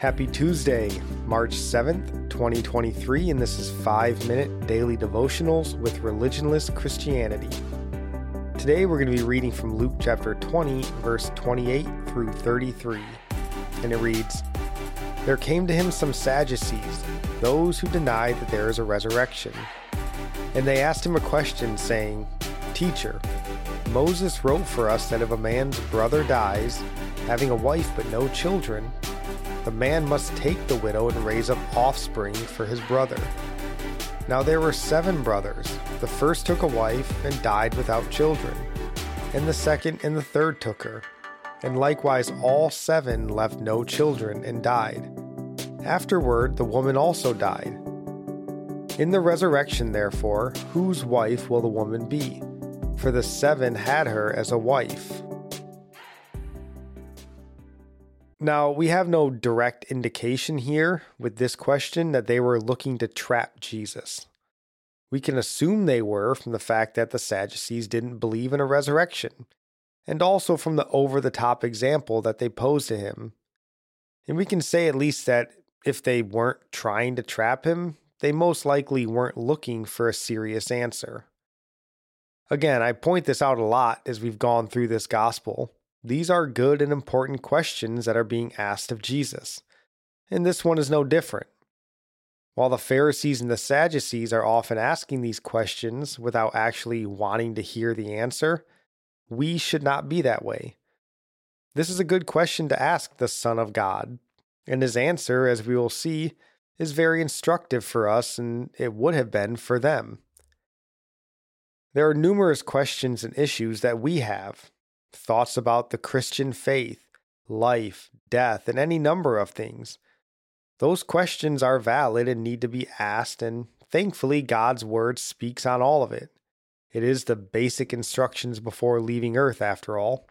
Happy Tuesday, March 7th, 2023, and this is 5 Minute Daily Devotionals with Religionless Christianity. Today we're going to be reading from Luke chapter 20, verse 28 through 33. And it reads There came to him some Sadducees, those who deny that there is a resurrection. And they asked him a question, saying, Teacher, Moses wrote for us that if a man's brother dies, having a wife but no children, the man must take the widow and raise up offspring for his brother. Now there were seven brothers. The first took a wife and died without children, and the second and the third took her. And likewise all seven left no children and died. Afterward, the woman also died. In the resurrection, therefore, whose wife will the woman be? For the seven had her as a wife. Now, we have no direct indication here with this question that they were looking to trap Jesus. We can assume they were from the fact that the Sadducees didn't believe in a resurrection, and also from the over the top example that they posed to him. And we can say at least that if they weren't trying to trap him, they most likely weren't looking for a serious answer. Again, I point this out a lot as we've gone through this gospel. These are good and important questions that are being asked of Jesus, and this one is no different. While the Pharisees and the Sadducees are often asking these questions without actually wanting to hear the answer, we should not be that way. This is a good question to ask the Son of God, and his answer, as we will see, is very instructive for us, and it would have been for them. There are numerous questions and issues that we have, thoughts about the Christian faith, life, death, and any number of things. Those questions are valid and need to be asked, and thankfully, God's Word speaks on all of it. It is the basic instructions before leaving Earth, after all.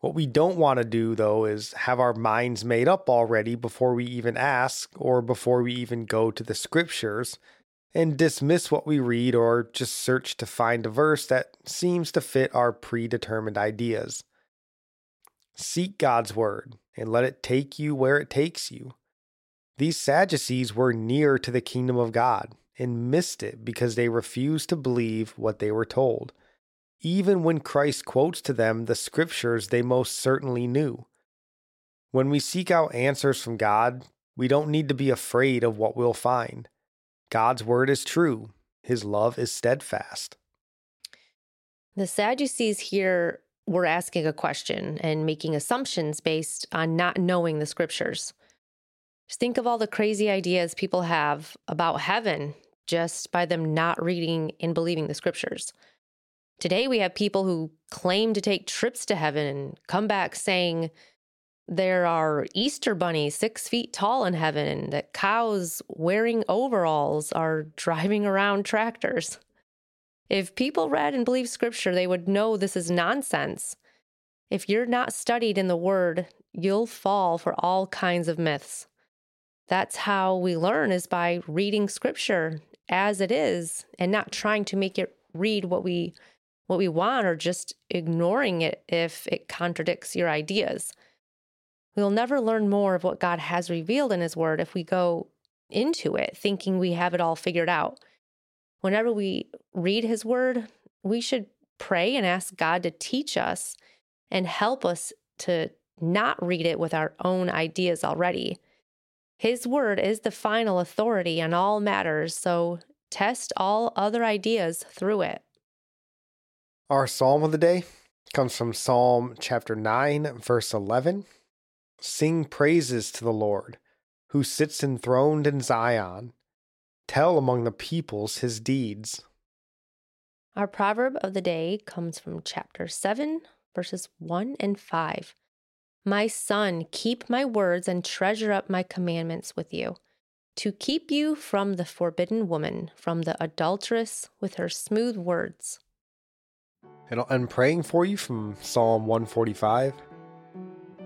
What we don't want to do, though, is have our minds made up already before we even ask or before we even go to the scriptures and dismiss what we read or just search to find a verse that seems to fit our predetermined ideas. Seek God's word and let it take you where it takes you. These Sadducees were near to the kingdom of God and missed it because they refused to believe what they were told, even when Christ quotes to them the scriptures they most certainly knew. When we seek out answers from God, we don't need to be afraid of what we'll find. God's word is true, his love is steadfast. The Sadducees here were asking a question and making assumptions based on not knowing the scriptures. Just think of all the crazy ideas people have about heaven just by them not reading and believing the scriptures. Today, we have people who claim to take trips to heaven and come back saying, there are Easter bunnies six feet tall in heaven, that cows wearing overalls are driving around tractors. If people read and believed scripture, they would know this is nonsense. If you're not studied in the word, you'll fall for all kinds of myths. That's how we learn is by reading scripture as it is and not trying to make it read what we what we want or just ignoring it if it contradicts your ideas. We'll never learn more of what God has revealed in His Word if we go into it thinking we have it all figured out. Whenever we read His Word, we should pray and ask God to teach us and help us to not read it with our own ideas already. His Word is the final authority on all matters, so test all other ideas through it. Our psalm of the day comes from Psalm chapter 9, verse 11. Sing praises to the Lord, who sits enthroned in Zion. Tell among the peoples his deeds. Our proverb of the day comes from chapter 7, verses 1 and 5. My son, keep my words and treasure up my commandments with you, to keep you from the forbidden woman, from the adulteress with her smooth words. And I'm praying for you from Psalm 145.